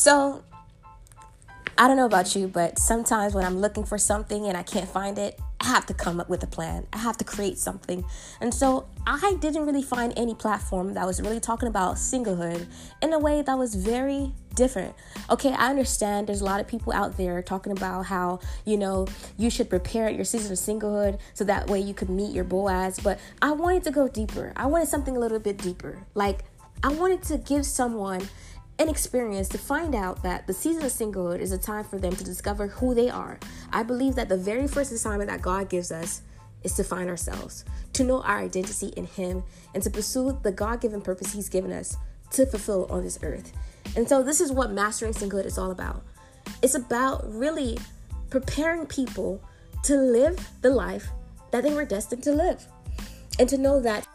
So, I don't know about you, but sometimes when I'm looking for something and I can't find it, I have to come up with a plan. I have to create something. And so I didn't really find any platform that was really talking about singlehood in a way that was very different. Okay, I understand there's a lot of people out there talking about how, you know, you should prepare your season of singlehood so that way you could meet your Boaz, but I wanted to go deeper. I wanted something a little bit deeper. Like I wanted to give someone an experience to find out that the season of singlehood is a time for them to discover who they are. I believe that the very first assignment that God gives us is to find ourselves, to know our identity in Him, and to pursue the God given purpose He's given us to fulfill on this earth. And so, this is what Mastering Singlehood is all about. It's about really preparing people to live the life that they were destined to live, and to know that